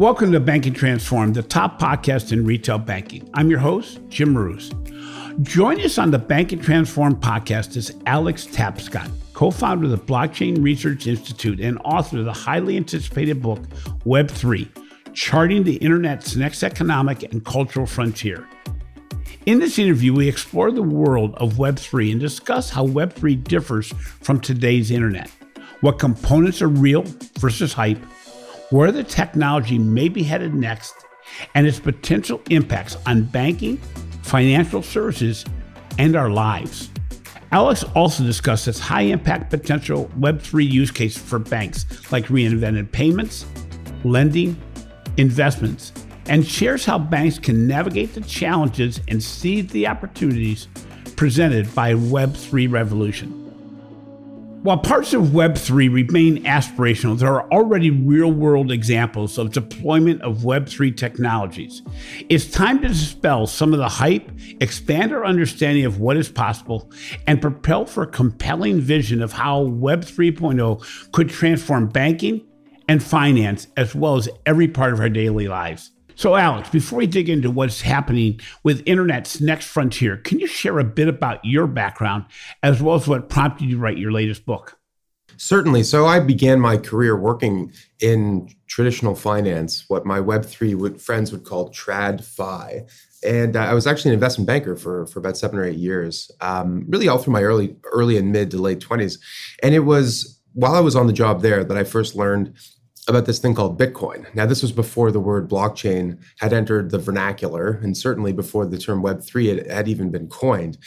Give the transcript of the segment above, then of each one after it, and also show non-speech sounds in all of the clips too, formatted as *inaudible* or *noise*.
Welcome to Banking Transformed, the top podcast in retail banking. I'm your host, Jim Marous. Join us on the Banking Transformed podcast is Alex Tapscott, co founder of the Blockchain Research Institute and author of the highly anticipated book, Web3 Charting the Internet's Next Economic and Cultural Frontier. In this interview, we explore the world of Web3 and discuss how Web3 differs from today's internet, what components are real versus hype where the technology may be headed next, and its potential impacts on banking, financial services, and our lives. Alex also discussed its high impact potential Web3 use case for banks like reinvented payments, lending, investments, and shares how banks can navigate the challenges and seize the opportunities presented by Web3 revolution. While parts of Web3 remain aspirational, there are already real world examples of deployment of Web3 technologies. It's time to dispel some of the hype, expand our understanding of what is possible, and propel for a compelling vision of how Web 3.0 could transform banking and finance, as well as every part of our daily lives. So, Alex, before we dig into what's happening with Internet's next frontier, can you share a bit about your background as well as what prompted you to write your latest book? Certainly. So, I began my career working in traditional finance, what my Web3 would, friends would call trad fi. And I was actually an investment banker for, for about seven or eight years, um, really all through my early, early and mid to late 20s. And it was while I was on the job there that I first learned about this thing called Bitcoin. Now, this was before the word blockchain had entered the vernacular, and certainly before the term Web3 had, had even been coined.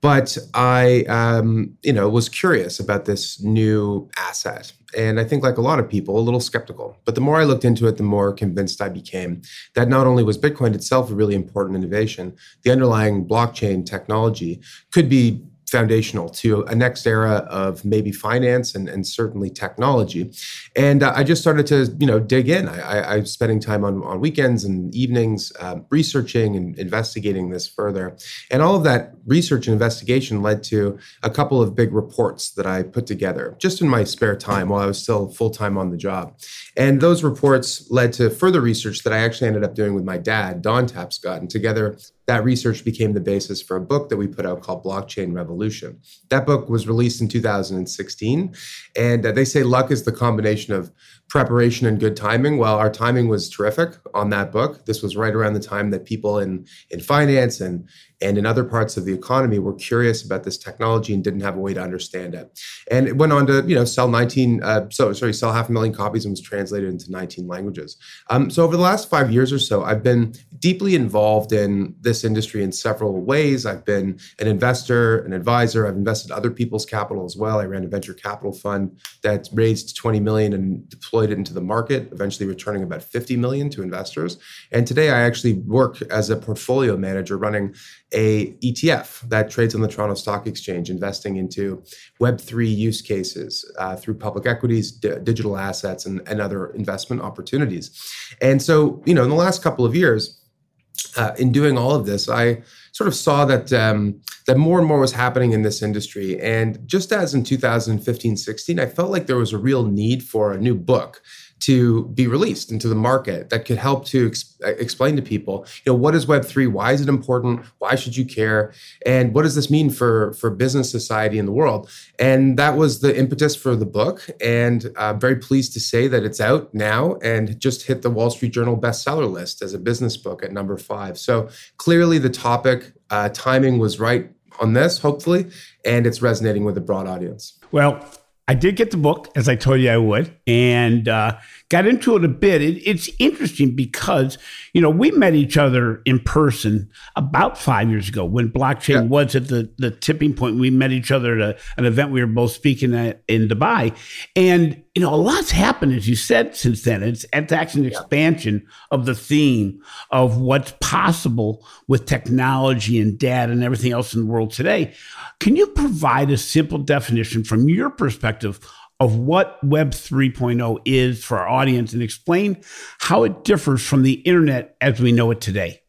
But I, um, you know, was curious about this new asset. And I think, like a lot of people, a little skeptical. But the more I looked into it, the more convinced I became that not only was Bitcoin itself a really important innovation, the underlying blockchain technology could be foundational to a next era of maybe finance and, and certainly technology. And uh, I just started to, you know, dig in. I, I, I was spending time on, on weekends and evenings um, researching and investigating this further. And all of that research and investigation led to a couple of big reports that I put together just in my spare time while I was still full time on the job. And those reports led to further research that I actually ended up doing with my dad, Don Tapscott. And together that research became the basis for a book that we put out called Blockchain Revolution. That book was released in 2016. And uh, they say luck is the combination of preparation and good timing. Well, our timing was terrific on that book. This was right around the time that people in, in finance and and in other parts of the economy were curious about this technology and didn't have a way to understand it. And it went on to you know sell 19 uh, so sorry sell half a million copies and was translated into 19 languages. Um, so over the last five years or so, I've been deeply involved in this industry in several ways. I've been an investor, an advisor. I've invested other people's capital as well. I ran a venture capital fund that raised 20 million and deployed it into the market, eventually returning about 50 million to investors. And today I actually work as a portfolio manager running a ETF that trades on the Toronto Stock Exchange, investing into Web3 use cases uh, through public equities, d- digital assets, and, and other investment opportunities. And so, you know, in the last couple of years, uh, in doing all of this, I sort of saw that um, that more and more was happening in this industry. And just as in 2015, 16, I felt like there was a real need for a new book to be released into the market that could help to ex- uh, explain to people, you know, what is Web3? Why is it important? Why should you care? And what does this mean for, for business society in the world? And that was the impetus for the book. And I'm uh, very pleased to say that it's out now and just hit the Wall Street Journal bestseller list as a business book at number five. So clearly the topic, uh, timing was right on this, hopefully, and it's resonating with a broad audience. Well, I did get the book, as I told you I would, and uh, got into it a bit. It, it's interesting because, you know, we met each other in person about five years ago when blockchain yeah. was at the, the tipping point. We met each other at a, an event we were both speaking at in Dubai. And, you know, a lot's happened, as you said, since then. It's, it's actually an yeah. expansion of the theme of what's possible with technology and data and everything else in the world today. Can you provide a simple definition from your perspective of what Web 3.0 is for our audience and explain how it differs from the internet as we know it today?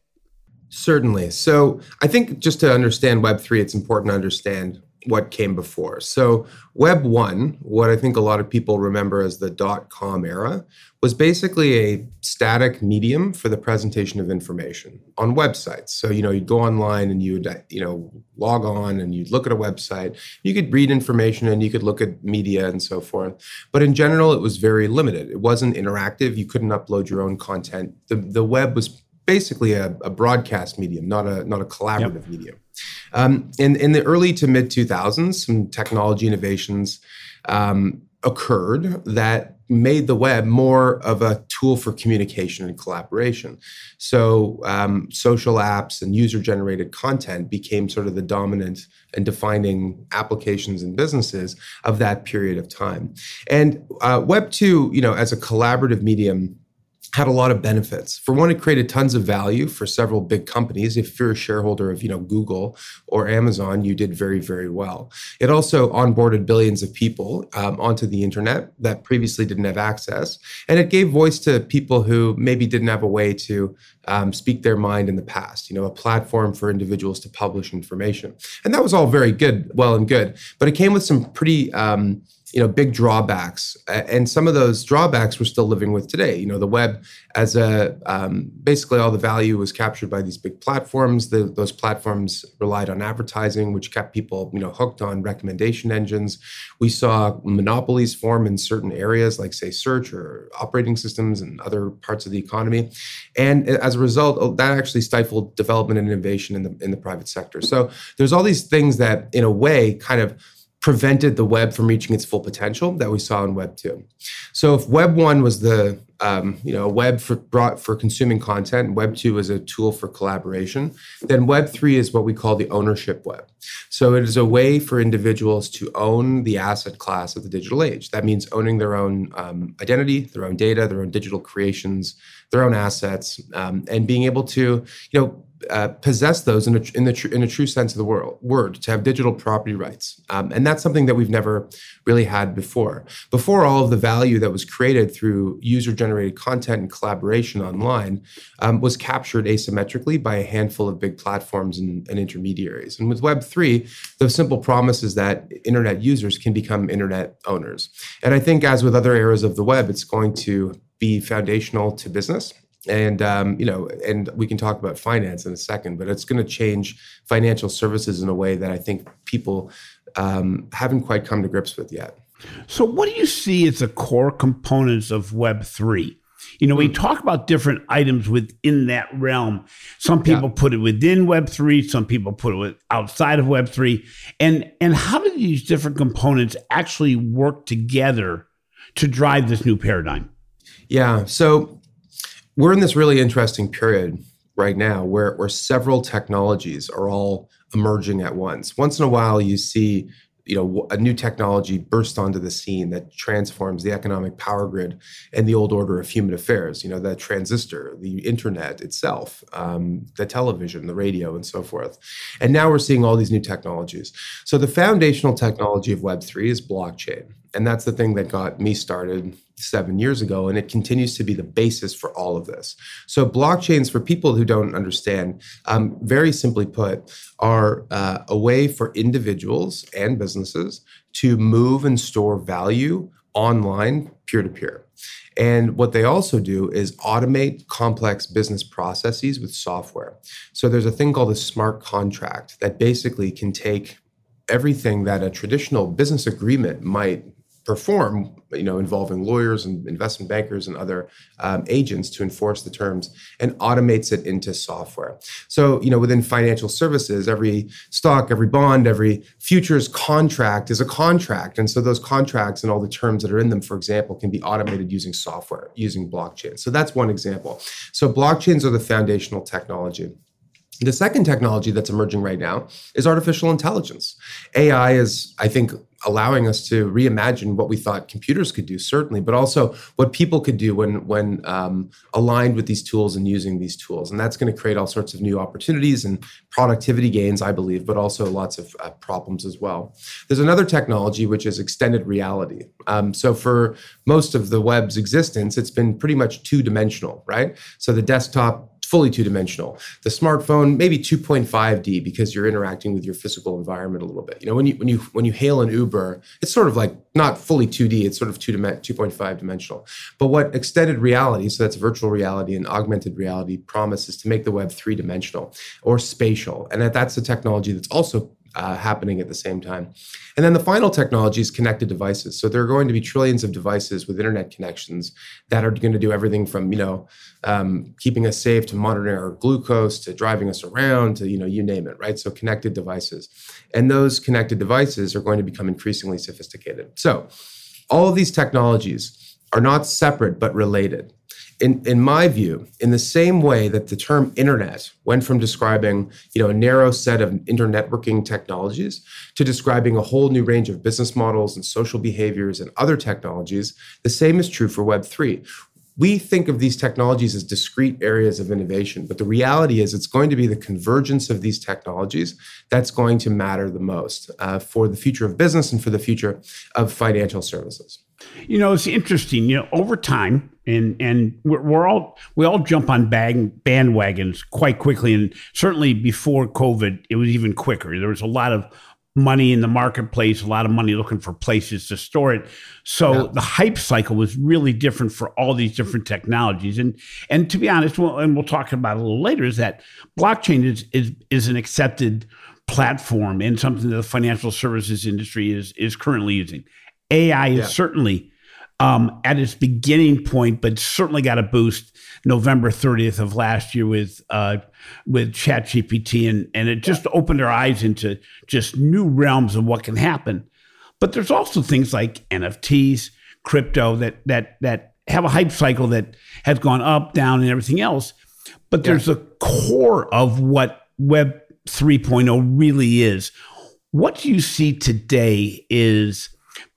Certainly. So I think just to understand Web3, it's important to understand what came before. So, Web 1, what I think a lot of people remember as the dot com era, was basically a static medium for the presentation of information on websites. So, you know, you'd go online and you'd, you know, log on and you'd look at a website. You could read information and you could look at media and so forth. But in general, it was very limited. It wasn't interactive. You couldn't upload your own content. The, the web was basically a, a broadcast medium, not a, not a collaborative yep. medium. Um, in, in the early to mid 2000s, some technology innovations um, occurred that made the web more of a tool for communication and collaboration. So, um, social apps and user generated content became sort of the dominant and defining applications and businesses of that period of time. And uh, Web 2, you know, as a collaborative medium, had a lot of benefits. For one, it created tons of value for several big companies. If you're a shareholder of, you know, Google or Amazon, you did very, very well. It also onboarded billions of people um, onto the internet that previously didn't have access, and it gave voice to people who maybe didn't have a way to um, speak their mind in the past. You know, a platform for individuals to publish information, and that was all very good, well and good. But it came with some pretty um, you know big drawbacks. And some of those drawbacks we're still living with today. You know the web as a um, basically all the value was captured by these big platforms. The, those platforms relied on advertising which kept people you know hooked on recommendation engines. We saw monopolies form in certain areas like say search or operating systems and other parts of the economy. And as a result oh, that actually stifled development and innovation in the in the private sector. So there's all these things that in a way kind of prevented the web from reaching its full potential that we saw in Web 2. So if Web 1 was the um, you know, web for brought for consuming content, Web 2 is a tool for collaboration, then Web 3 is what we call the ownership web. So it is a way for individuals to own the asset class of the digital age. That means owning their own um, identity, their own data, their own digital creations, their own assets, um, and being able to, you know, uh, possess those in a, in, the tr- in a true sense of the world, word, to have digital property rights. Um, and that's something that we've never really had before. Before, all of the value that was created through user generated content and collaboration online um, was captured asymmetrically by a handful of big platforms and, and intermediaries. And with Web3, the simple promise is that internet users can become internet owners. And I think, as with other eras of the web, it's going to be foundational to business and um, you know and we can talk about finance in a second but it's going to change financial services in a way that i think people um, haven't quite come to grips with yet so what do you see as the core components of web 3 you know, we hmm. talk about different items within that realm. Some people yeah. put it within Web three. Some people put it outside of Web three. And and how do these different components actually work together to drive this new paradigm? Yeah. So we're in this really interesting period right now where, where several technologies are all emerging at once. Once in a while, you see you know a new technology burst onto the scene that transforms the economic power grid and the old order of human affairs you know the transistor the internet itself um, the television the radio and so forth. And now we're seeing all these new technologies. So the foundational technology of web3 is blockchain and that's the thing that got me started seven years ago. And it continues to be the basis for all of this. So, blockchains, for people who don't understand, um, very simply put, are uh, a way for individuals and businesses to move and store value online peer to peer. And what they also do is automate complex business processes with software. So there's a thing called a smart contract that basically can take everything that a traditional business agreement might perform, you know, involving lawyers and investment bankers and other um, agents to enforce the terms, and automates it into software. So, you know, within financial services, every stock, every bond, every futures contract is a contract, and so those contracts and all the terms that are in them, for example, can be automated using software, using blockchain. So that's one example. So blockchains are the foundational technology. The second technology that's emerging right now is artificial intelligence. AI is, I think, allowing us to reimagine what we thought computers could do, certainly, but also what people could do when when um, aligned with these tools and using these tools. And that's going to create all sorts of new opportunities and productivity gains, I believe, but also lots of uh, problems as well. There's another technology which is extended reality. Um, so for most of the web's existence, it's been pretty much two dimensional, right? So the desktop fully two dimensional. The smartphone, maybe 2.5D because you're interacting with your physical environment a little bit. You know, when you when you when you hail an Uber, it's sort of like not fully 2D, it's sort of 2 2.5 dimensional. But what extended reality, so that's virtual reality and augmented reality, promises to make the web three dimensional or spatial. And that, that's a technology that's also uh, happening at the same time. And then the final technology is connected devices. So there are going to be trillions of devices with internet connections that are going to do everything from you know um, keeping us safe to monitoring our glucose to driving us around to you know you name it, right? So connected devices, and those connected devices are going to become increasingly sophisticated. So all of these technologies are not separate but related in, in my view, in the same way that the term internet went from describing you know, a narrow set of internetworking technologies to describing a whole new range of business models and social behaviors and other technologies, the same is true for Web3. We think of these technologies as discrete areas of innovation, but the reality is it's going to be the convergence of these technologies that's going to matter the most uh, for the future of business and for the future of financial services. You know, it's interesting. You know, over time, and and we're, we're all we all jump on bag, bandwagons quite quickly, and certainly before COVID, it was even quicker. There was a lot of money in the marketplace, a lot of money looking for places to store it. So yeah. the hype cycle was really different for all these different technologies. And and to be honest, well, and we'll talk about a little later, is that blockchain is is is an accepted platform and something that the financial services industry is is currently using. AI is certainly um, at its beginning point, but certainly got a boost November 30th of last year with uh, with ChatGPT, and and it just yeah. opened our eyes into just new realms of what can happen. But there's also things like NFTs, crypto that that that have a hype cycle that has gone up, down, and everything else. But there's yeah. a core of what Web 3.0 really is. What you see today is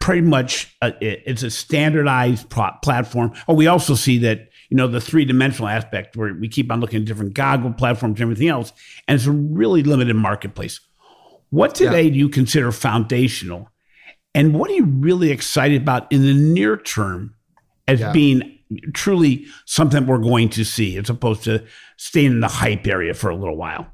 pretty much a, it's a standardized platform. Oh, we also see that you know the three dimensional aspect where we keep on looking at different goggle platforms and everything else, and it's a really limited marketplace. What today yeah. do you consider foundational, and what are you really excited about in the near term as yeah. being truly something we're going to see, as opposed to staying in the hype area for a little while?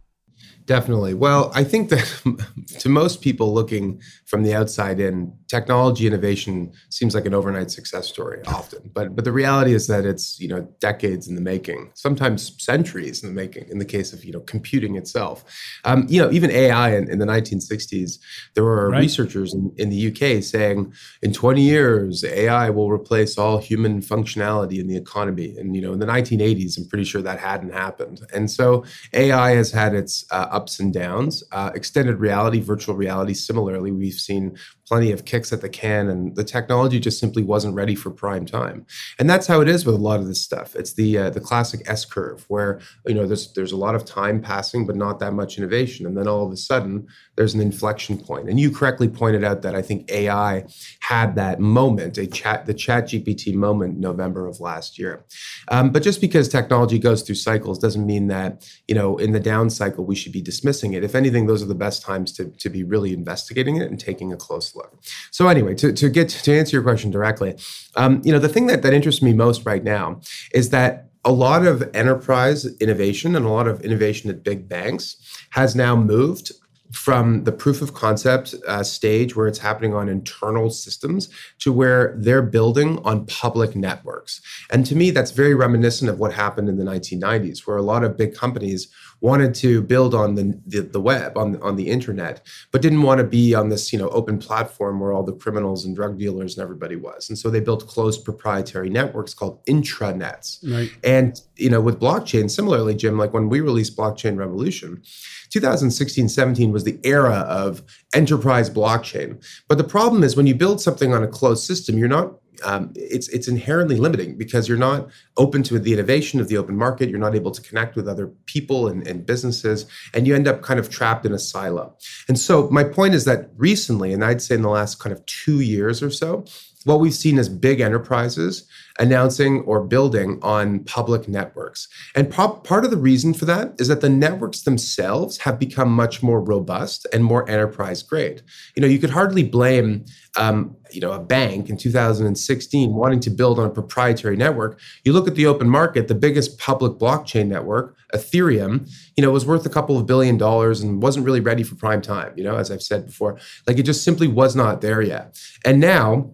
Definitely. Well, I think that *laughs* to most people looking from the outside in, technology innovation seems like an overnight success story often. But but the reality is that it's, you know, decades in the making, sometimes centuries in the making in the case of, you know, computing itself. Um, you know, even AI in, in the 1960s, there were right. researchers in, in the UK saying in 20 years, AI will replace all human functionality in the economy. And, you know, in the 1980s, I'm pretty sure that hadn't happened. And so AI has had its uh, ups and downs. Uh, extended reality, virtual reality, similarly, we've seen plenty of kicks at the can, and the technology just simply wasn't ready for prime time. And that's how it is with a lot of this stuff. It's the uh, the classic S curve, where you know there's there's a lot of time passing, but not that much innovation, and then all of a sudden there's an inflection point. And you correctly pointed out that I think AI had that moment, a chat the Chat GPT moment, November of last year. Um, but just because technology goes through cycles doesn't mean that you know in the down cycle we should be dismissing it. If anything, those are the best times to to be really investigating it and taking a close look look. So anyway, to, to get to answer your question directly, um, you know, the thing that, that interests me most right now is that a lot of enterprise innovation and a lot of innovation at big banks has now moved from the proof of concept uh, stage where it's happening on internal systems to where they're building on public networks. And to me, that's very reminiscent of what happened in the 1990s, where a lot of big companies wanted to build on the, the, the web, on, on the internet, but didn't want to be on this you know open platform where all the criminals and drug dealers and everybody was. And so they built closed proprietary networks called intranets. Right. And you know, with blockchain, similarly, Jim, like when we released Blockchain Revolution, 2016 17 was the era of enterprise blockchain. But the problem is when you build something on a closed system, you're not um, it's it's inherently limiting because you're not open to the innovation of the open market. You're not able to connect with other people and, and businesses, and you end up kind of trapped in a silo. And so my point is that recently, and I'd say in the last kind of two years or so, what we've seen is big enterprises announcing or building on public networks. And part of the reason for that is that the networks themselves have become much more robust and more enterprise grade. You know, you could hardly blame um, you know a bank in 2016 wanting to build on a proprietary network. You look at the open market, the biggest public blockchain network, Ethereum, you know, was worth a couple of billion dollars and wasn't really ready for prime time. You know, as I've said before, like it just simply was not there yet. And now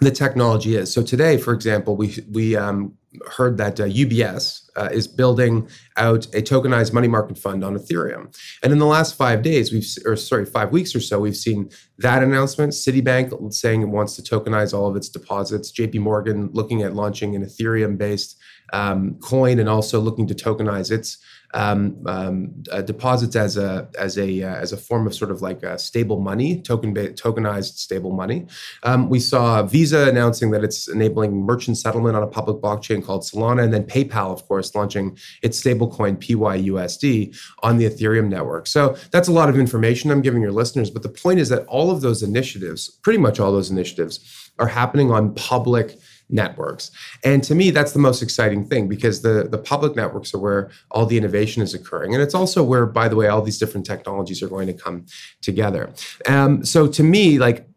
the technology is. So today, for example, we we um, heard that uh, UBS uh, is building out a tokenized money market fund on Ethereum, and in the last five days, we've or sorry, five weeks or so, we've seen that announcement. Citibank saying it wants to tokenize all of its deposits. J.P. Morgan looking at launching an Ethereum-based um, coin and also looking to tokenize its um, um, uh, deposits as a as a uh, as a form of sort of like stable money, token tokenized stable money. Um, we saw Visa announcing that it's enabling merchant settlement on a public blockchain called Solana, and then PayPal, of course, launching its stablecoin PYUSD on the Ethereum network. So that's a lot of information I'm giving your listeners, but the point is that all of those initiatives, pretty much all those initiatives, are happening on public networks. And to me, that's the most exciting thing because the, the public networks are where all the innovation is occurring. And it's also where, by the way, all these different technologies are going to come together. Um, so to me, like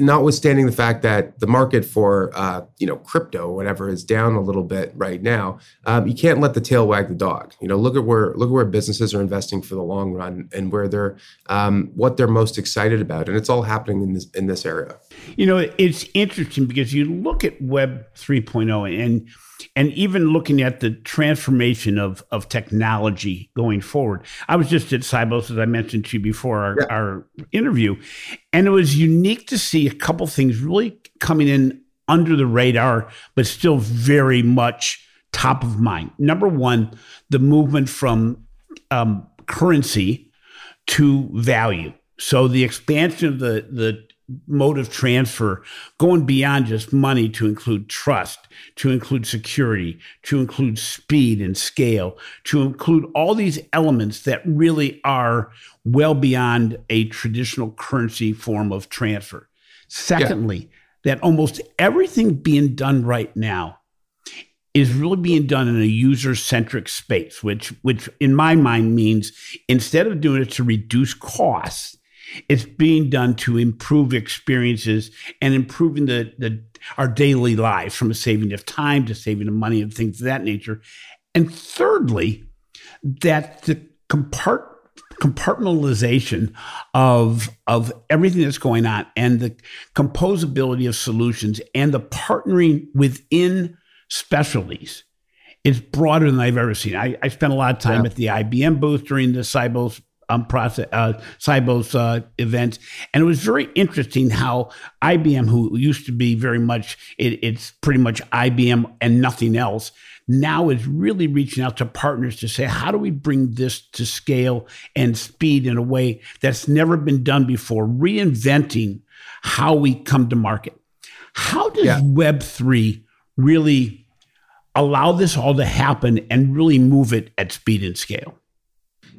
notwithstanding the fact that the market for uh, you know crypto whatever is down a little bit right now, um, you can't let the tail wag the dog. You know, look at where look at where businesses are investing for the long run and where they're um, what they're most excited about, and it's all happening in this in this area. You know, it's interesting because you look at Web 3.0 and and even looking at the transformation of, of technology going forward. I was just at Sibos, as I mentioned to you before our, yeah. our interview, and it was unique to see a couple things really coming in under the radar, but still very much top of mind. Number one, the movement from um, currency to value. So the expansion of the the mode of transfer going beyond just money to include trust, to include security, to include speed and scale, to include all these elements that really are well beyond a traditional currency form of transfer. Secondly, yeah. that almost everything being done right now is really being done in a user-centric space, which which in my mind means instead of doing it to reduce costs, it's being done to improve experiences and improving the, the our daily lives from a saving of time to saving of money and things of that nature. And thirdly, that the compart compartmentalization of of everything that's going on and the composability of solutions and the partnering within specialties is broader than I've ever seen. I, I spent a lot of time yeah. at the IBM booth during the Sibos um, process, uh, Sibos uh, events, and it was very interesting how IBM, who used to be very much, it, it's pretty much IBM and nothing else, now is really reaching out to partners to say, how do we bring this to scale and speed in a way that's never been done before, reinventing how we come to market. How does yeah. Web three really allow this all to happen and really move it at speed and scale?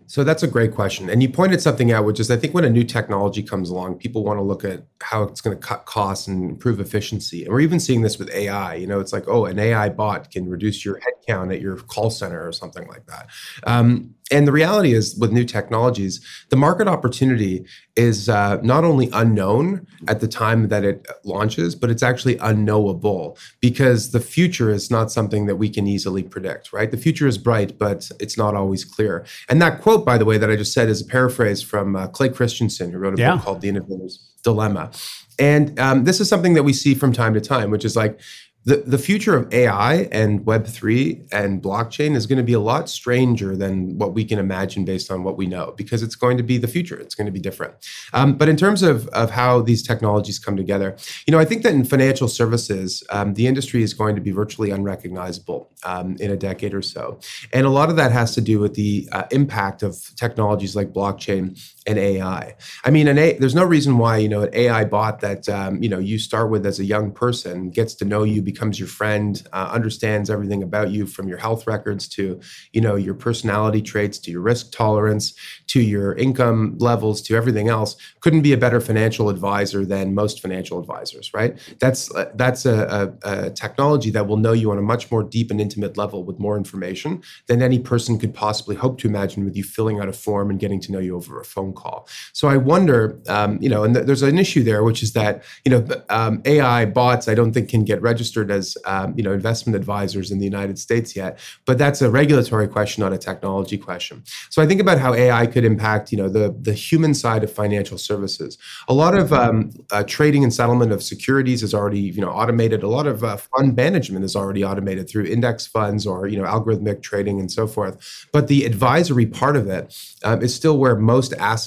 So that's a great question. And you pointed something out, which is I think when a new technology comes along, people want to look at how it's going to cut costs and improve efficiency. And we're even seeing this with AI. You know, it's like, oh, an AI bot can reduce your headcount at your call center or something like that. Um, and the reality is, with new technologies, the market opportunity is uh, not only unknown at the time that it launches, but it's actually unknowable because the future is not something that we can easily predict, right? The future is bright, but it's not always clear. And that quote, by the way, that I just said is a paraphrase from uh, Clay Christensen, who wrote a yeah. book called The Innovator's Dilemma. And um, this is something that we see from time to time, which is like, the, the future of AI and Web3 and blockchain is going to be a lot stranger than what we can imagine based on what we know, because it's going to be the future. It's going to be different. Um, but in terms of, of how these technologies come together, you know, I think that in financial services, um, the industry is going to be virtually unrecognizable um, in a decade or so. And a lot of that has to do with the uh, impact of technologies like blockchain and AI. I mean, an A, there's no reason why, you know, an AI bot that, um, you know, you start with as a young person gets to know you, becomes your friend, uh, understands everything about you from your health records to, you know, your personality traits to your risk tolerance to your income levels to everything else. Couldn't be a better financial advisor than most financial advisors, right? That's uh, that's a, a, a technology that will know you on a much more deep and intimate level with more information than any person could possibly hope to imagine with you filling out a form and getting to know you over a phone call. So I wonder, um, you know, and th- there's an issue there, which is that you know um, AI bots I don't think can get registered as um, you know investment advisors in the United States yet, but that's a regulatory question, not a technology question. So I think about how AI could impact you know the the human side of financial services. A lot of um, uh, trading and settlement of securities is already you know automated. A lot of uh, fund management is already automated through index funds or you know algorithmic trading and so forth. But the advisory part of it um, is still where most assets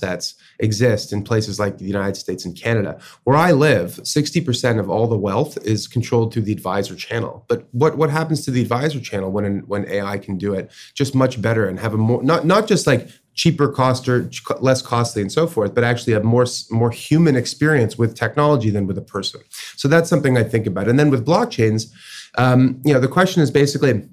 exist in places like the United States and Canada. Where I live, 60% of all the wealth is controlled through the advisor channel. But what, what happens to the advisor channel when, when AI can do it just much better and have a more, not, not just like cheaper cost or less costly and so forth, but actually have more, more human experience with technology than with a person. So that's something I think about. And then with blockchains, um, you know, the question is basically,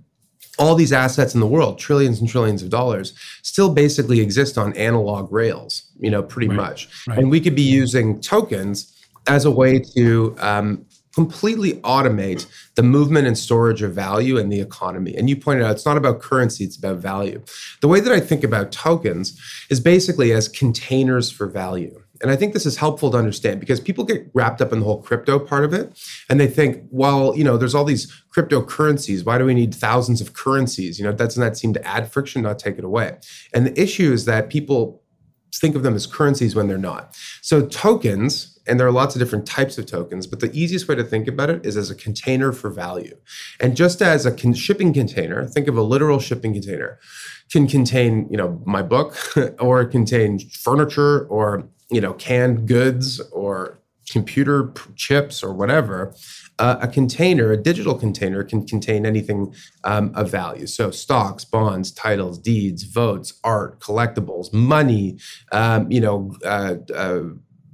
all these assets in the world, trillions and trillions of dollars, still basically exist on analog rails, you know, pretty right, much. Right. And we could be using tokens as a way to um, completely automate the movement and storage of value in the economy. And you pointed out it's not about currency, it's about value. The way that I think about tokens is basically as containers for value. And I think this is helpful to understand because people get wrapped up in the whole crypto part of it. And they think, well, you know, there's all these cryptocurrencies. Why do we need thousands of currencies? You know, doesn't that seem to add friction, not take it away? And the issue is that people think of them as currencies when they're not. So tokens, and there are lots of different types of tokens, but the easiest way to think about it is as a container for value. And just as a con- shipping container, think of a literal shipping container, can contain, you know, my book *laughs* or contain furniture or you know canned goods or computer chips or whatever uh, a container a digital container can contain anything um, of value. So stocks bonds titles deeds votes art collectibles money um, you know uh, uh,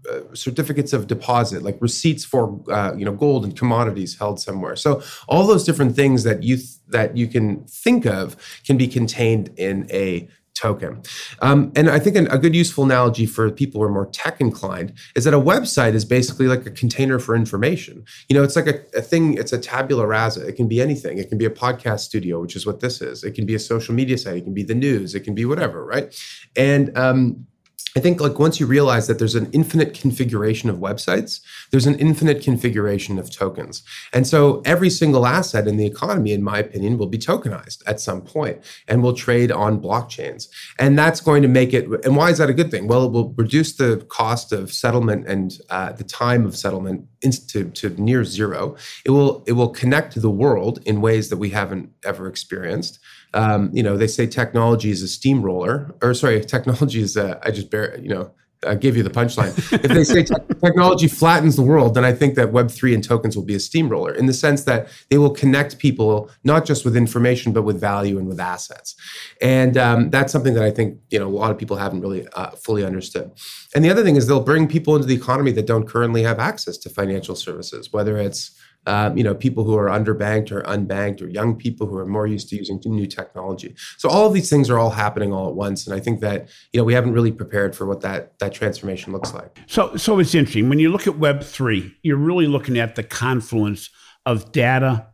uh certificates of deposit like receipts for uh, you know gold and commodities held somewhere. So all those different things that you th- that you can think of can be contained in a token. Um, and I think an, a good useful analogy for people who are more tech inclined is that a website is basically like a container for information. You know, it's like a, a, thing, it's a tabula rasa. It can be anything. It can be a podcast studio, which is what this is. It can be a social media site. It can be the news. It can be whatever, right? And um, I think like once you realize that there's an infinite configuration of websites, there's an infinite configuration of tokens. And so every single asset in the economy, in my opinion, will be tokenized at some point and will trade on blockchains. And that's going to make it, and why is that a good thing? Well, it will reduce the cost of settlement and uh, the time of settlement to, to near zero. It will, it will connect to the world in ways that we haven't ever experienced um, you know, they say technology is a steamroller, or sorry, *laughs* technology is a, I just bear, you know, I give you the punchline. if they say te- *laughs* technology flattens the world, then I think that Web3 and tokens will be a steamroller in the sense that they will connect people not just with information, but with value and with assets. And um, that's something that I think, you know, a lot of people haven't really uh, fully understood. And the other thing is they'll bring people into the economy that don't currently have access to financial services, whether it's um, you know, people who are underbanked or unbanked, or young people who are more used to using new technology. So all of these things are all happening all at once, and I think that you know we haven't really prepared for what that that transformation looks like. So, so it's interesting when you look at Web three, you're really looking at the confluence of data,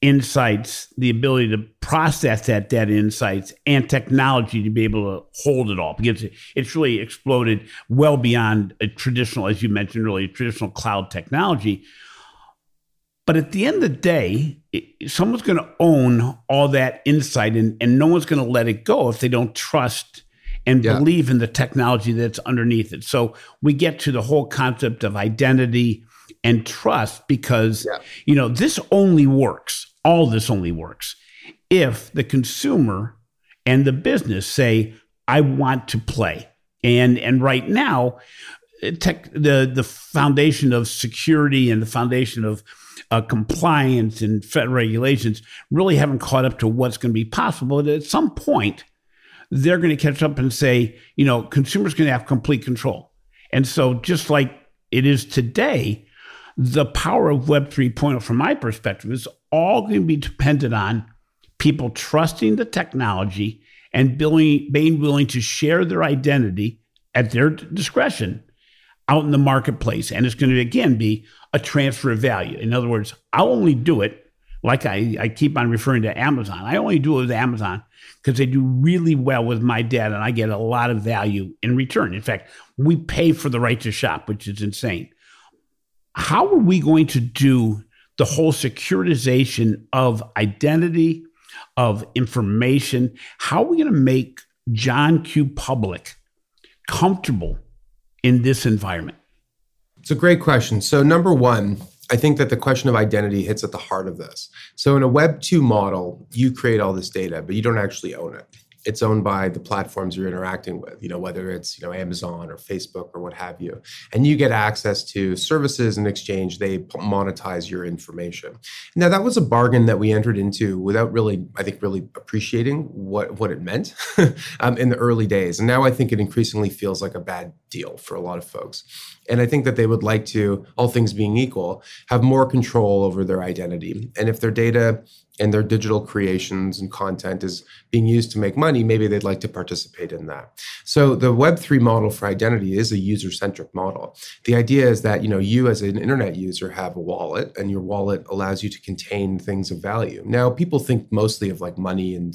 insights, the ability to process that data insights, and technology to be able to hold it all because it's really exploded well beyond a traditional, as you mentioned earlier, traditional cloud technology but at the end of the day, it, someone's going to own all that insight, and, and no one's going to let it go if they don't trust and yeah. believe in the technology that's underneath it. So we get to the whole concept of identity and trust because, yeah. you know, this only works, all this only works if the consumer and the business say, I want to play. And, and right now, tech, the, the foundation of security and the foundation of uh, compliance and federal regulations really haven't caught up to what's going to be possible. But at some point, they're going to catch up and say, you know, consumers going to have complete control. And so, just like it is today, the power of Web 3.0, from my perspective, is all going to be dependent on people trusting the technology and being willing to share their identity at their discretion out in the marketplace. And it's going to, again, be a transfer of value. In other words, I'll only do it like I, I keep on referring to Amazon. I only do it with Amazon because they do really well with my data and I get a lot of value in return. In fact, we pay for the right to shop, which is insane. How are we going to do the whole securitization of identity, of information? How are we going to make John Q. Public comfortable in this environment? It's a great question. So, number one, I think that the question of identity hits at the heart of this. So, in a Web 2 model, you create all this data, but you don't actually own it it's owned by the platforms you're interacting with you know whether it's you know amazon or facebook or what have you. And you get access to services in exchange. They monetize your information. Now that was a bargain that we entered into without really i think really appreciating what what it meant *laughs* um, in the early days. And now i think it increasingly feels like a bad deal for a lot of folks and i think that they would like to all things being equal have more control over their identity and if their data and their digital creations and content is being used to make money, maybe they'd like to participate in that. So the Web3 model for identity is a user-centric model. The idea is that, you know, you as an internet user have a wallet and your wallet allows you to contain things of value. Now, people think mostly of like money and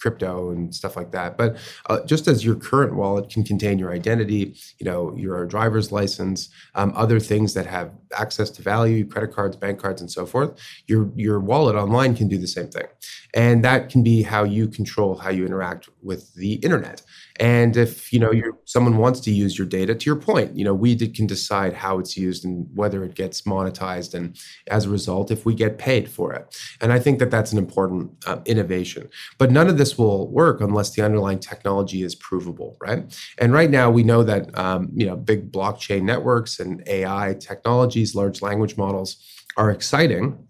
crypto and stuff like that. But uh, just as your current wallet can contain your identity, you know, your driver's license, um, other things that have access to value, credit cards, bank cards, and so forth, your your wallet online can do the same thing, and that can be how you control how you interact with the internet. And if you know someone wants to use your data, to your point, you know we did, can decide how it's used and whether it gets monetized, and as a result, if we get paid for it. And I think that that's an important uh, innovation. But none of this will work unless the underlying technology is provable, right? And right now we know that um, you know big blockchain networks and AI technologies, large language models are exciting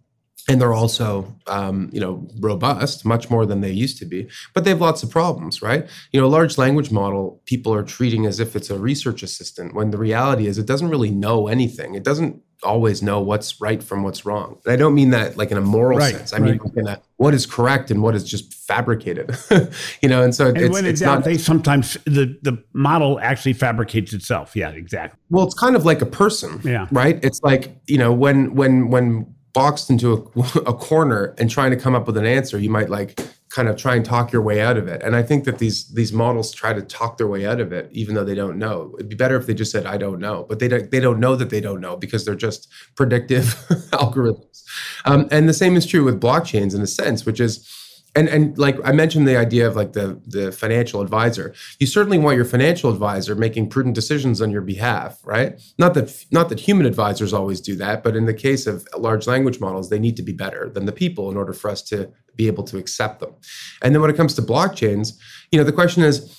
and they're also um, you know robust much more than they used to be but they have lots of problems right? You know a large language model people are treating as if it's a research assistant when the reality is it doesn't really know anything. It doesn't always know what's right from what's wrong. And i don't mean that like in a moral right, sense. I right. mean in a, what is correct and what is just fabricated *laughs* you know? And so and it's, when it's not they sometimes the the model actually fabricates itself. Yeah exactly. Well it's kind of like a person yeah. right? It's like you know when when when boxed into a, *laughs* a corner and trying to come up with an answer, you might like kind of try and talk your way out of it. And I think that these these models try to talk their way out of it, even though they don't know. It'd be better if they just said, "I don't know," but they don't. They don't know that they don't know because they're just predictive *laughs* algorithms. Um, and the same is true with blockchains in a sense, which is and and like I mentioned the idea of like the the financial advisor. You certainly want your financial advisor making prudent decisions on your behalf, right? Not that not that human advisors always do that, but in the case of large language models, they need to be better than the people in order for us to be able to accept them. And then when it comes to blockchains, you know, the question is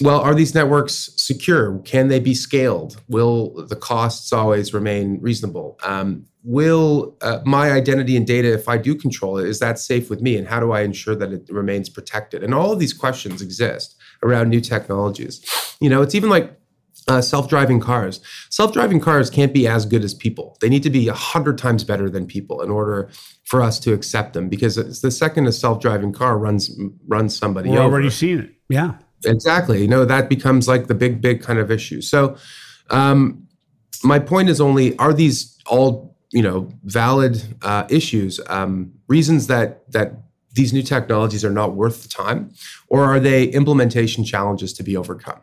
well, are these networks secure? Can they be scaled? Will the costs always remain reasonable? Um, will uh, my identity and data, if I do control it, is that safe with me? And how do I ensure that it remains protected? And all of these questions exist around new technologies. You know, it's even like uh, self-driving cars. Self-driving cars can't be as good as people. They need to be a hundred times better than people in order for us to accept them. Because it's the second a self-driving car runs runs somebody We're over. already seen it. Yeah. Exactly. You know, that becomes like the big, big kind of issue. So, um, my point is only are these all, you know, valid uh, issues, um, reasons that, that these new technologies are not worth the time, or are they implementation challenges to be overcome?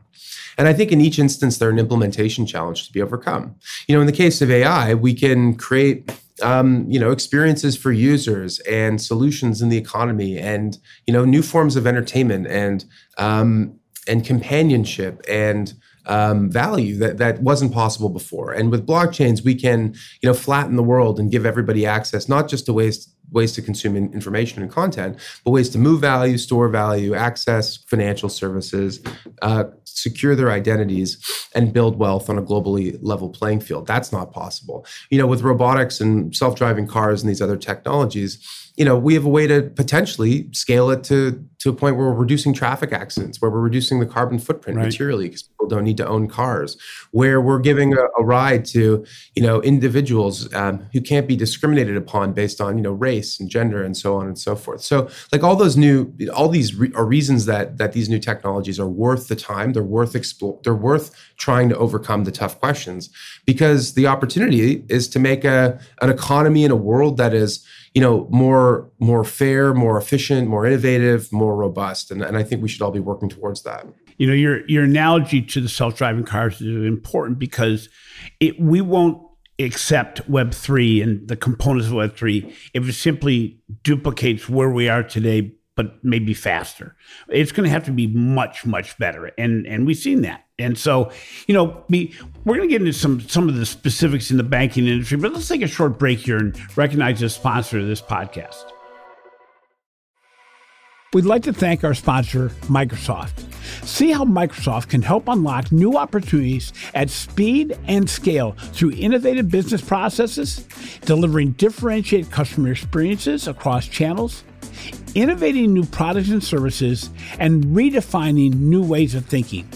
And I think in each instance, they're an implementation challenge to be overcome. You know, in the case of AI, we can create um, you know experiences for users and solutions in the economy and you know new forms of entertainment and um, and companionship and um, value that that wasn't possible before. And with blockchains, we can you know flatten the world and give everybody access not just to ways ways to consume information and content, but ways to move value, store value, access financial services, uh, secure their identities, and build wealth on a globally level playing field. That's not possible. You know, with robotics and self driving cars and these other technologies you know, we have a way to potentially scale it to to a point where we're reducing traffic accidents, where we're reducing the carbon footprint right. materially because people don't need to own cars, where we're giving a, a ride to you know individuals um, who can't be discriminated upon based on you know race and gender and so on and so forth. So like all those new, all these re- are reasons that that these new technologies are worth the time. They're worth explore. They're worth trying to overcome the tough questions because the opportunity is to make a an economy in a world that is you know more more fair more efficient more innovative more robust and, and i think we should all be working towards that you know your your analogy to the self-driving cars is important because it we won't accept web 3 and the components of web 3 if it simply duplicates where we are today but maybe faster. It's going to have to be much, much better, and and we've seen that. And so, you know, we we're going to get into some some of the specifics in the banking industry, but let's take a short break here and recognize the sponsor of this podcast. We'd like to thank our sponsor, Microsoft. See how Microsoft can help unlock new opportunities at speed and scale through innovative business processes, delivering differentiated customer experiences across channels innovating new products and services, and redefining new ways of thinking.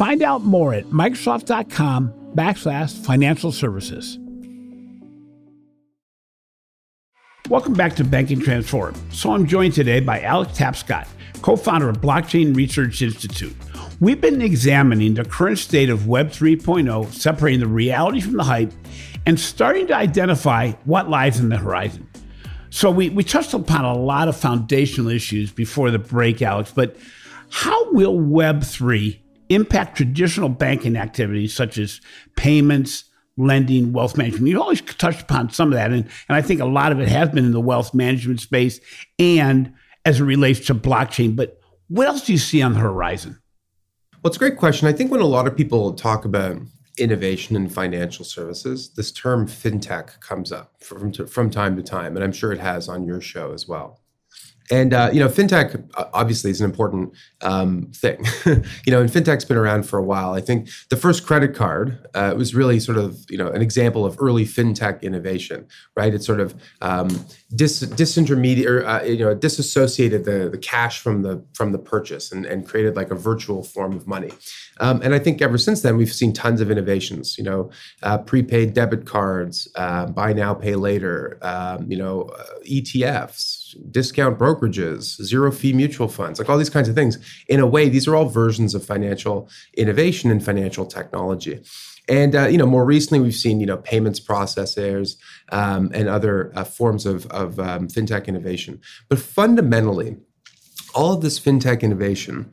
Find out more at Microsoft.com backslash financial services. Welcome back to Banking Transformed. So I'm joined today by Alex Tapscott, co-founder of Blockchain Research Institute. We've been examining the current state of Web 3.0, separating the reality from the hype, and starting to identify what lies in the horizon. So we, we touched upon a lot of foundational issues before the break, Alex, but how will Web3 impact traditional banking activities such as payments, lending, wealth management? You always touched upon some of that, and, and I think a lot of it has been in the wealth management space and as it relates to blockchain. But what else do you see on the horizon? Well, it's a great question. I think when a lot of people talk about innovation in financial services, this term fintech comes up from, from time to time, and I'm sure it has on your show as well. And uh, you know, fintech obviously is an important um, thing. *laughs* you know, and fintech's been around for a while. I think the first credit card uh, was really sort of you know an example of early fintech innovation, right? It sort of um, dis disintermediate uh, you know disassociated the the cash from the from the purchase and, and created like a virtual form of money. Um, and I think ever since then we've seen tons of innovations. You know, uh, prepaid debit cards, uh, buy now pay later. Um, you know, uh, ETFs discount brokerages, zero fee mutual funds, like all these kinds of things. In a way, these are all versions of financial innovation and financial technology. And uh, you know, more recently, we've seen you know payments processors um, and other uh, forms of, of um, fintech innovation. But fundamentally, all of this fintech innovation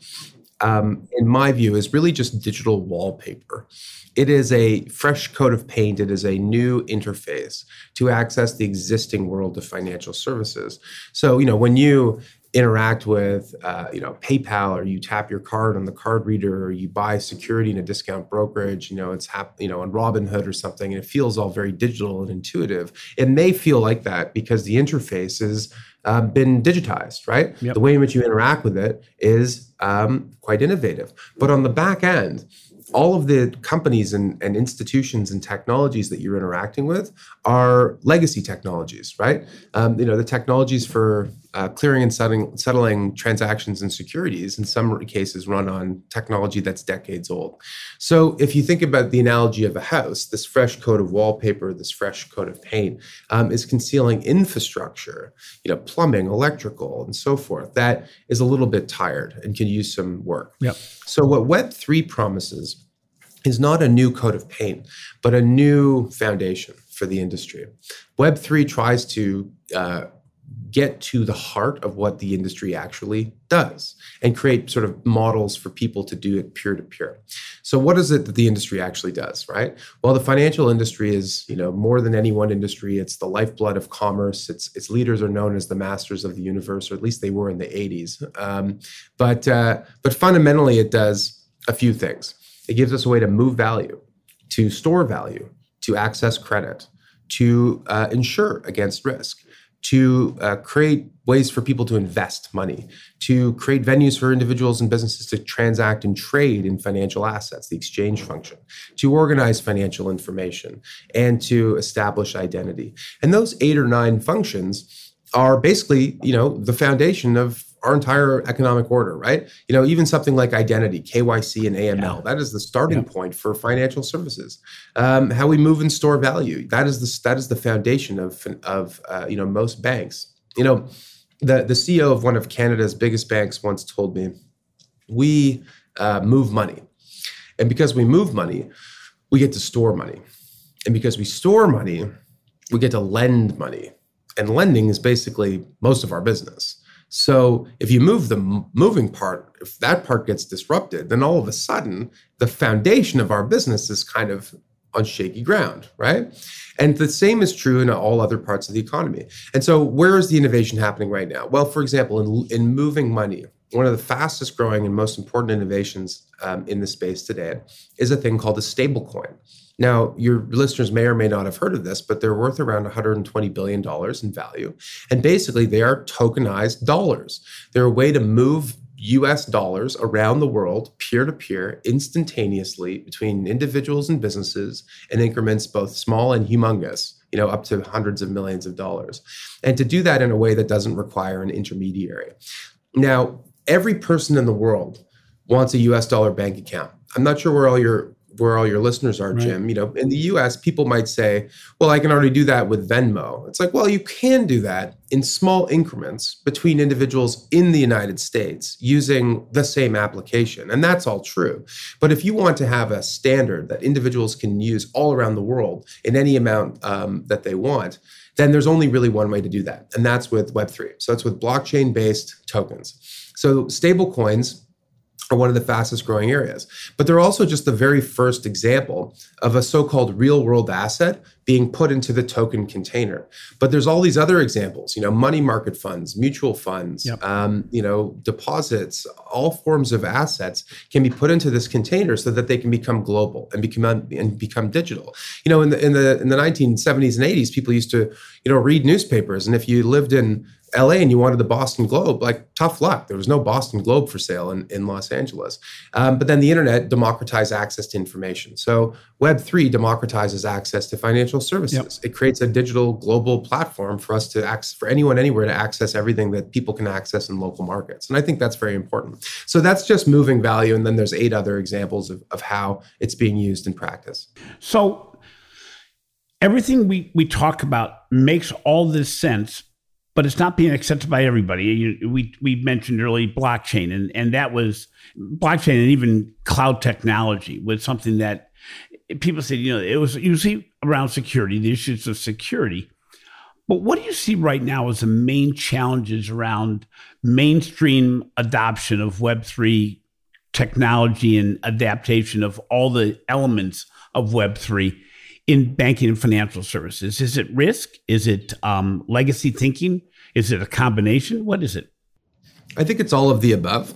um, in my view, is really just digital wallpaper. It is a fresh coat of paint. It is a new interface to access the existing world of financial services. So, you know, when you interact with, uh, you know, PayPal or you tap your card on the card reader or you buy security in a discount brokerage, you know, it's hap- you know, on Robinhood or something, and it feels all very digital and intuitive. It may feel like that because the interface is uh, been digitized, right? Yep. The way in which you interact with it is um, quite innovative. But on the back end, all of the companies and, and, institutions and technologies that you're interacting with are legacy technologies, right? Um, you know, the technologies for uh, clearing and settling, settling transactions and securities in some cases run on technology that's decades old. So if you think about the analogy of a house, this fresh coat of wallpaper, this fresh coat of paint um, is concealing infrastructure, you know, plumbing, electrical, and so forth. That is a little bit tired and can use some work. Yep. So what Web3 promises is not a new coat of paint, but a new foundation for the industry. Web3 tries to uh, get to the heart of what the industry actually does and create sort of models for people to do it peer to peer. So what is it that the industry actually does, right? Well, the financial industry is, you know, more than any one industry, it's the lifeblood of commerce. Its its leaders are known as the masters of the universe, or at least they were in the 80s. Um, but uh, but fundamentally, it does a few things. It gives us a way to move value, to store value, to access credit, to uh, insure against risk to uh, create ways for people to invest money, to create venues for individuals and businesses to transact and trade in financial assets, the exchange function, to organize financial information, and to establish identity. And those eight or nine functions are basically, you know, the foundation of our entire economic order, right? You know, even something like identity, KYC, and AML, yeah. that is the starting yeah. point for financial services. Um, how we move and store value, that is the that is the foundation of of uh, you know most banks. You know, the the CEO of one of Canada's biggest banks once told me, we uh, move money, and because we move money, we get to store money, and because we store money, we get to lend money, and lending is basically most of our business. So if you move the moving part, if that part gets disrupted, then all of a sudden the foundation of our business is kind of on shaky ground, right? And the same is true in all other parts of the economy. And so where is the innovation happening right now? Well, for example, in, in moving money, one of the fastest growing and most important innovations um, in the space today is a thing called a stablecoin. Now, your listeners may or may not have heard of this, but they're worth around $120 billion in value. And basically, they are tokenized dollars. They're a way to move US dollars around the world, peer to peer, instantaneously between individuals and businesses in increments both small and humongous, you know, up to hundreds of millions of dollars. And to do that in a way that doesn't require an intermediary. Now, every person in the world wants a US dollar bank account. I'm not sure where all your where all your listeners are, right. Jim. You know, in the US, people might say, well, I can already do that with Venmo. It's like, well, you can do that in small increments between individuals in the United States using the same application. And that's all true. But if you want to have a standard that individuals can use all around the world in any amount um, that they want, then there's only really one way to do that. And that's with Web3. So it's with blockchain based tokens. So stable coins are one of the fastest growing areas. But they're also just the very first example of a so called real world asset being put into the token container. But there's all these other examples, you know, money market funds, mutual funds, yep. um, you know, deposits, all forms of assets can be put into this container so that they can become global and become and become digital. You know, in the in the in the 1970s and 80s, people used to, you know, read newspapers, and if you lived in LA and you wanted the Boston Globe, like tough luck. There was no Boston Globe for sale in, in Los Angeles. Um, but then the internet democratized access to information. So Web3 democratizes access to financial services. Yep. It creates a digital global platform for us to access, for anyone anywhere to access everything that people can access in local markets. And I think that's very important. So that's just moving value. And then there's eight other examples of, of how it's being used in practice. So everything we, we talk about makes all this sense but it's not being accepted by everybody. You, we we mentioned early blockchain, and and that was blockchain and even cloud technology was something that people said. You know, it was usually around security, the issues of security. But what do you see right now as the main challenges around mainstream adoption of Web three technology and adaptation of all the elements of Web three? In banking and financial services? Is it risk? Is it um, legacy thinking? Is it a combination? What is it? I think it's all of the above.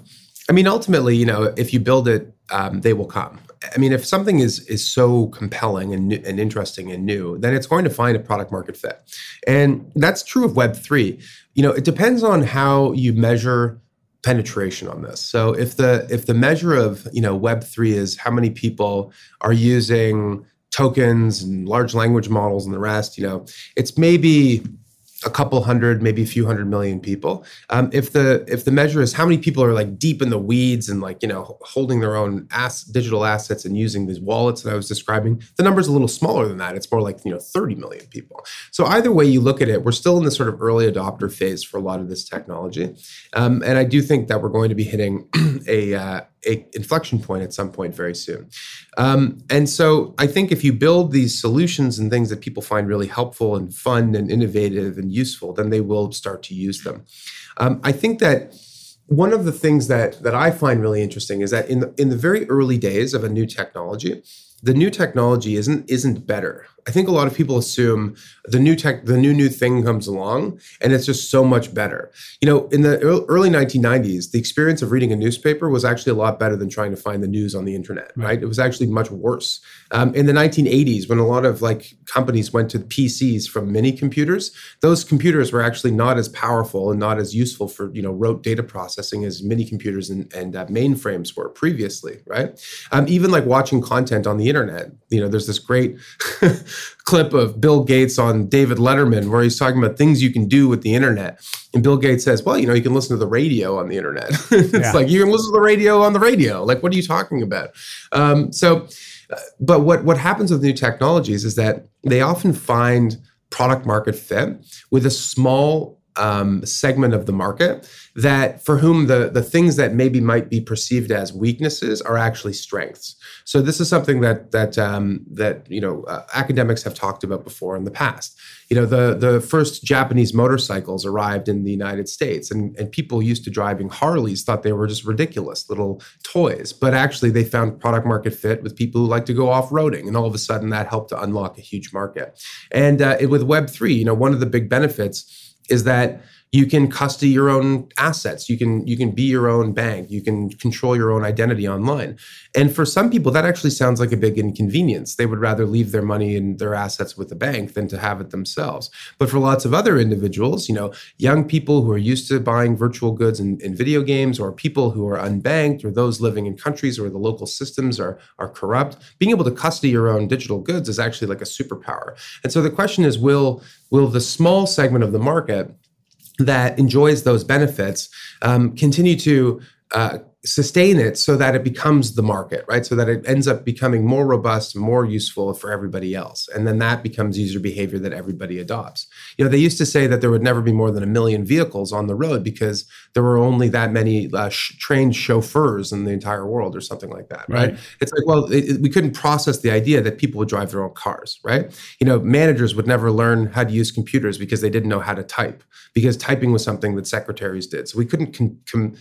I mean, ultimately, you know, if you build it, um, they will come. I mean, if something is is so compelling and, and interesting and new, then it's going to find a product market fit, and that's true of Web three. You know, it depends on how you measure penetration on this. So if the if the measure of you know Web three is how many people are using tokens and large language models and the rest, you know, it's maybe a couple hundred, maybe a few hundred million people. Um, if the if the measure is how many people are like deep in the weeds and like you know holding their own ass, digital assets and using these wallets that I was describing, the number is a little smaller than that. It's more like you know 30 million people. So either way you look at it, we're still in the sort of early adopter phase for a lot of this technology, um, and I do think that we're going to be hitting *clears throat* a uh, a inflection point at some point very soon. Um, and so I think if you build these solutions and things that people find really helpful and fun and innovative and useful, then they will start to use them. Um, I think that one of the things that that I find really interesting is that in the, in the very early days of a new technology, the new technology isn't isn't better. I think a lot of people assume the new tech, the new new thing comes along, and it's just so much better. You know, in the early 1990s, the experience of reading a newspaper was actually a lot better than trying to find the news on the internet. Right? right? It was actually much worse. Um, in the 1980s, when a lot of like companies went to PCs from mini computers, those computers were actually not as powerful and not as useful for you know rote data processing as mini computers and, and uh, mainframes were previously. Right? Um, even like watching content on the internet you know, there's this great *laughs* clip of Bill Gates on David Letterman where he's talking about things you can do with the internet. And Bill Gates says, well, you know, you can listen to the radio on the internet. *laughs* it's yeah. like you can listen to the radio on the radio. Like, what are you talking about? Um, so, uh, but what what happens with new technologies is that they often find product market fit with a small um, segment of the market that for whom the the things that maybe might be perceived as weaknesses are actually strengths. So this is something that that um, that you know uh, academics have talked about before in the past. You know the the first Japanese motorcycles arrived in the United States, and and people used to driving Harleys thought they were just ridiculous little toys, but actually they found product market fit with people who like to go off roading, and all of a sudden that helped to unlock a huge market. And uh, it, with Web three, you know one of the big benefits is that you can custody your own assets. You can you can be your own bank. You can control your own identity online. And for some people that actually sounds like a big inconvenience. They would rather leave their money and their assets with the bank than to have it themselves. But for lots of other individuals you know young people who are used to buying virtual goods in, in video games or people who are unbanked or those living in countries where the local systems are are corrupt being able to custody your own digital goods is actually like a superpower. And so the question is will will the small segment of the market that enjoys those benefits um, continue to uh, sustain it so that it becomes the market, right? So that it ends up becoming more robust, more useful for everybody else. And then that becomes user behavior that everybody adopts. You know, they used to say that there would never be more than a million vehicles on the road because there were only that many uh, sh- trained chauffeurs in the entire world or something like that, right? right. It's like, well, it, it, we couldn't process the idea that people would drive their own cars, right? You know, managers would never learn how to use computers because they didn't know how to type because typing was something that secretaries did. So we couldn't com- com-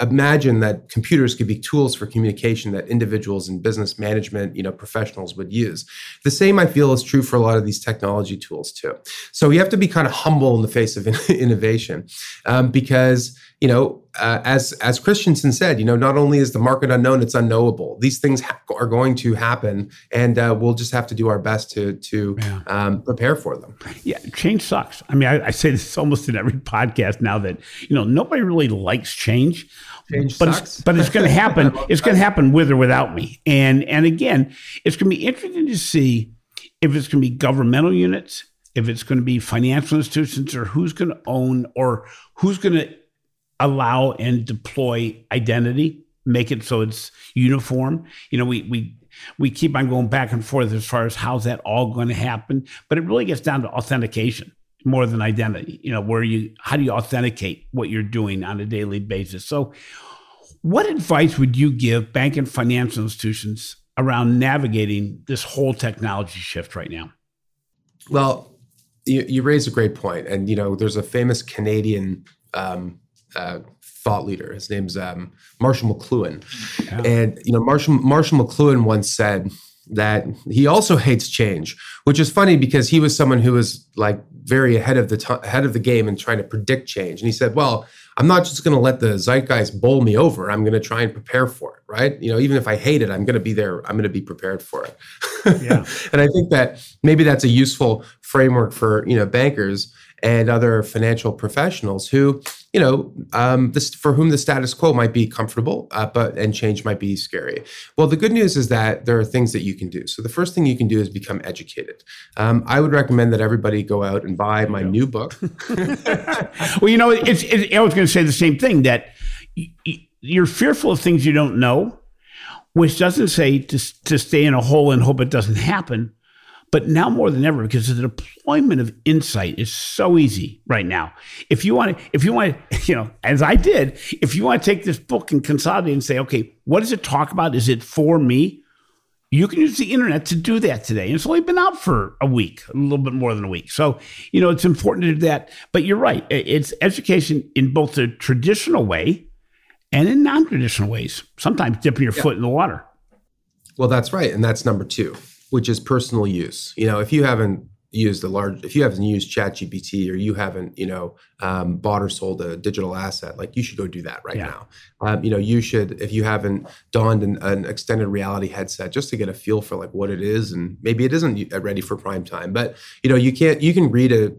imagine that computers could be tools for communication that individuals and business management you know professionals would use. The same i feel is true for a lot of these technology tools too. So you have to be kind of humble in the face of *laughs* innovation um, because you know, uh, as as Christensen said, you know, not only is the market unknown, it's unknowable. These things ha- are going to happen, and uh, we'll just have to do our best to to yeah. um, prepare for them. Yeah, change sucks. I mean, I, I, say this almost in every *laughs* podcast now that you know nobody really likes change. Change but sucks. It's, but it's going to happen. *laughs* it's going to happen with or without me. And and again, it's going to be interesting to see if it's going to be governmental units, if it's going to be financial institutions, or who's going to own or who's going to allow and deploy identity, make it so it's uniform. You know, we we we keep on going back and forth as far as how's that all going to happen, but it really gets down to authentication more than identity. You know, where you how do you authenticate what you're doing on a daily basis? So, what advice would you give bank and financial institutions around navigating this whole technology shift right now? Well, you, you raise a great point, and you know, there's a famous Canadian um, uh, thought leader. His name's um, Marshall McLuhan, yeah. and you know Marshall Marshall McLuhan once said that he also hates change, which is funny because he was someone who was like very ahead of the t- ahead of the game and trying to predict change. And he said, "Well, I'm not just going to let the zeitgeist bowl me over. I'm going to try and prepare for it, right? You know, even if I hate it, I'm going to be there. I'm going to be prepared for it." Yeah. *laughs* and I think that maybe that's a useful framework for you know bankers and other financial professionals who, you know, um, this, for whom the status quo might be comfortable, uh, but and change might be scary. Well, the good news is that there are things that you can do. So the first thing you can do is become educated. Um, I would recommend that everybody go out and buy my new book. *laughs* well, you know, it's, it's I was going to say the same thing that you're fearful of things you don't know, which doesn't say to, to stay in a hole and hope it doesn't happen but now more than ever, because the deployment of insight is so easy right now. If you want to, if you want to, *laughs* you know, as I did, if you want to take this book and consolidate and say, okay, what does it talk about? Is it for me? You can use the internet to do that today. And it's only been out for a week, a little bit more than a week. So, you know, it's important to do that. But you're right. It's education in both the traditional way and in non traditional ways, sometimes dipping your yeah. foot in the water. Well, that's right. And that's number two which is personal use. You know, if you haven't used a large, if you haven't used ChatGPT or you haven't, you know, um, bought or sold a digital asset, like you should go do that right yeah. now. Um, you know, you should, if you haven't donned an, an, extended reality headset just to get a feel for like what it is, and maybe it isn't ready for prime time, but you know, you can't, you can read a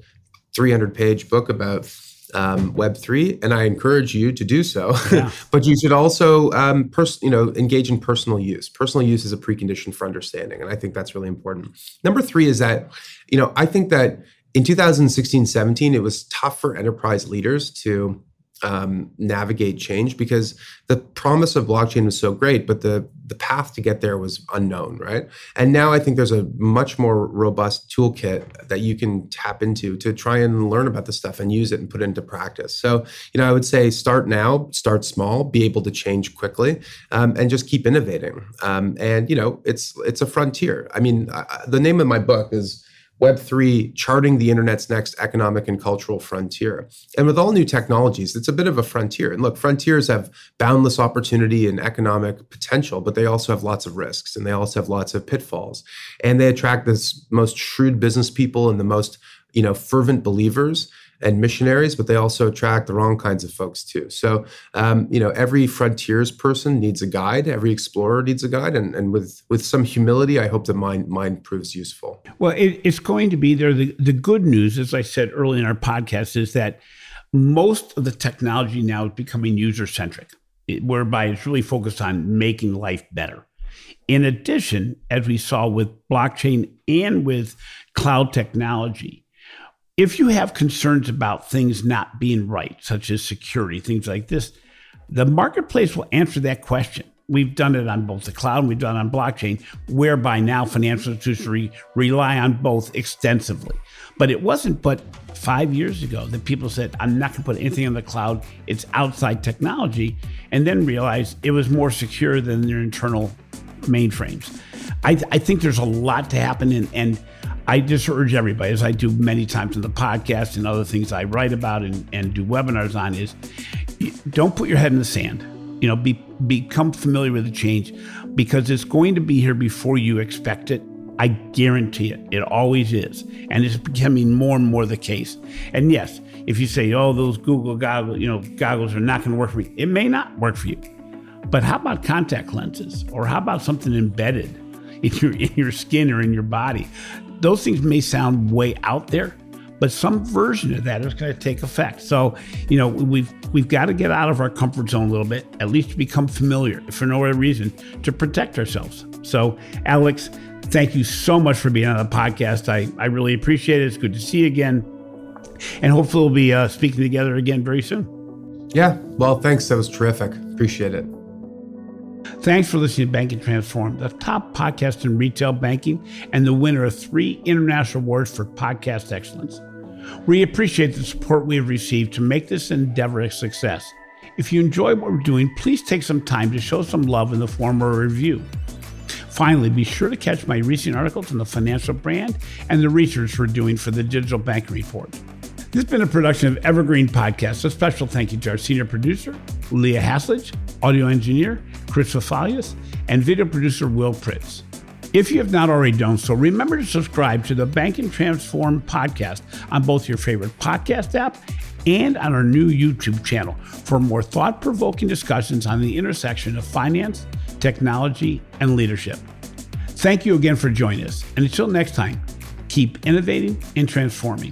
300 page book about um, Web3, and I encourage you to do so. Yeah. *laughs* but you should also, um, pers- you know, engage in personal use. Personal use is a precondition for understanding, and I think that's really important. Number three is that, you know, I think that in 2016, 17, it was tough for enterprise leaders to um, navigate change because the promise of blockchain was so great, but the the path to get there was unknown, right? And now I think there's a much more robust toolkit that you can tap into to try and learn about this stuff and use it and put it into practice. So, you know, I would say start now, start small, be able to change quickly, um, and just keep innovating. Um, and you know, it's it's a frontier. I mean, I, the name of my book is Web3 charting the internet's next economic and cultural frontier. And with all new technologies, it's a bit of a frontier. And look, frontiers have boundless opportunity and economic potential, but they also have lots of risks and they also have lots of pitfalls. And they attract the most shrewd business people and the most you know fervent believers and missionaries, but they also attract the wrong kinds of folks too. So, um, you know, every frontiers person needs a guide. Every explorer needs a guide, and, and with with some humility, I hope that mine mine proves useful. Well, it, it's going to be there. The, the good news, as I said early in our podcast, is that most of the technology now is becoming user centric, whereby it's really focused on making life better. In addition, as we saw with blockchain and with cloud technology, if you have concerns about things not being right, such as security, things like this, the marketplace will answer that question. We've done it on both the cloud and we've done it on blockchain, whereby now financial institutions re- rely on both extensively. But it wasn't but five years ago that people said, I'm not going to put anything on the cloud. It's outside technology. And then realized it was more secure than their internal mainframes. I, I think there's a lot to happen. And, and I just urge everybody, as I do many times in the podcast and other things I write about and, and do webinars on, is don't put your head in the sand. You know, be, become familiar with the change because it's going to be here before you expect it. I guarantee it. It always is. And it's becoming more and more the case. And yes, if you say, oh, those Google goggles, you know, goggles are not going to work for me, it may not work for you. But how about contact lenses? Or how about something embedded in your in your skin or in your body? Those things may sound way out there, but some version of that is going to take effect. So, you know, we've we've got to get out of our comfort zone a little bit, at least to become familiar, for no other reason, to protect ourselves. So, Alex, thank you so much for being on the podcast. I, I really appreciate it. It's good to see you again. And hopefully we'll be uh, speaking together again very soon. Yeah. Well, thanks. That was terrific. Appreciate it. Thanks for listening to Banking Transformed, the top podcast in retail banking and the winner of three international awards for podcast excellence. We appreciate the support we have received to make this endeavor a success. If you enjoy what we're doing, please take some time to show some love in the form of a review. Finally, be sure to catch my recent articles on the financial brand and the research we're doing for the Digital Banking Report. This has been a production of Evergreen Podcast. A special thank you to our senior producer, Leah Haslage, audio engineer, Chris Fafalius, and video producer, Will Pritz. If you have not already done so, remember to subscribe to the Banking Transformed podcast on both your favorite podcast app and on our new YouTube channel for more thought provoking discussions on the intersection of finance, technology, and leadership. Thank you again for joining us. And until next time, keep innovating and transforming.